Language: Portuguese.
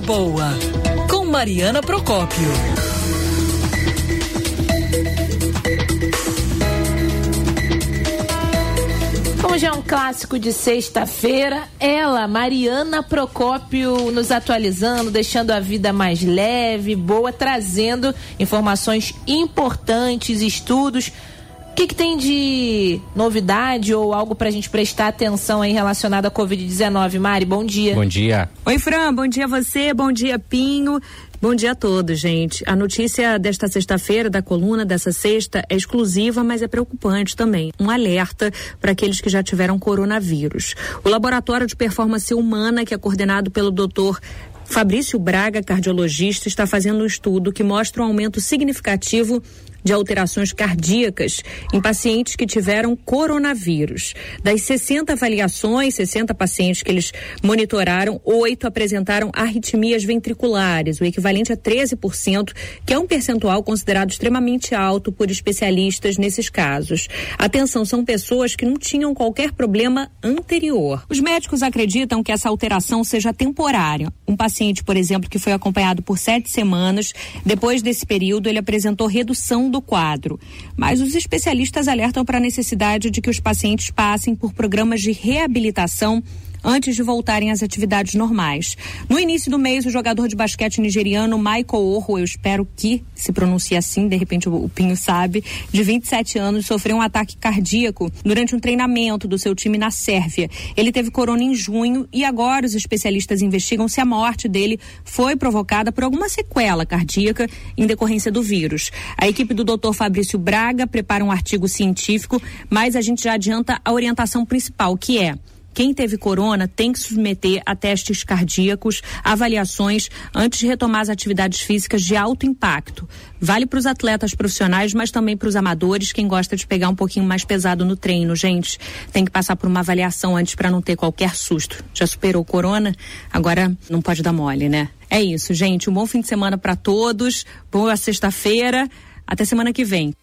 Boa, com Mariana Procópio. Já é um clássico de sexta-feira, ela, Mariana Procópio, nos atualizando, deixando a vida mais leve, boa, trazendo informações importantes, estudos que, que tem de novidade ou algo para a gente prestar atenção aí relacionado à Covid-19? Mari, bom dia. Bom dia. Oi, Fran, bom dia a você, bom dia, Pinho. Bom dia a todos, gente. A notícia desta sexta-feira, da coluna dessa sexta, é exclusiva, mas é preocupante também. Um alerta para aqueles que já tiveram coronavírus. O Laboratório de Performance Humana, que é coordenado pelo doutor Fabrício Braga, cardiologista, está fazendo um estudo que mostra um aumento significativo de alterações cardíacas em pacientes que tiveram coronavírus. Das 60 avaliações, 60 pacientes que eles monitoraram, oito apresentaram arritmias ventriculares, o equivalente a 13%, que é um percentual considerado extremamente alto por especialistas nesses casos. Atenção, são pessoas que não tinham qualquer problema anterior. Os médicos acreditam que essa alteração seja temporária. Um paciente, por exemplo, que foi acompanhado por sete semanas, depois desse período ele apresentou redução do quadro. Mas os especialistas alertam para a necessidade de que os pacientes passem por programas de reabilitação antes de voltarem às atividades normais. No início do mês, o jogador de basquete nigeriano Michael Orro, eu espero que se pronuncie assim, de repente o, Pinho sabe, de 27 anos, sofreu um ataque cardíaco durante um treinamento do seu time na Sérvia. Ele teve corona em junho e agora os especialistas investigam se a morte dele foi provocada por alguma sequela cardíaca em decorrência do vírus. A equipe do Dr. Fabrício Braga prepara um artigo científico, mas a gente já adianta a orientação principal, que é quem teve corona tem que submeter a testes cardíacos, avaliações antes de retomar as atividades físicas de alto impacto. Vale para os atletas profissionais, mas também para os amadores, quem gosta de pegar um pouquinho mais pesado no treino, gente. Tem que passar por uma avaliação antes para não ter qualquer susto. Já superou corona? Agora não pode dar mole, né? É isso, gente. Um bom fim de semana para todos. Boa sexta-feira. Até semana que vem.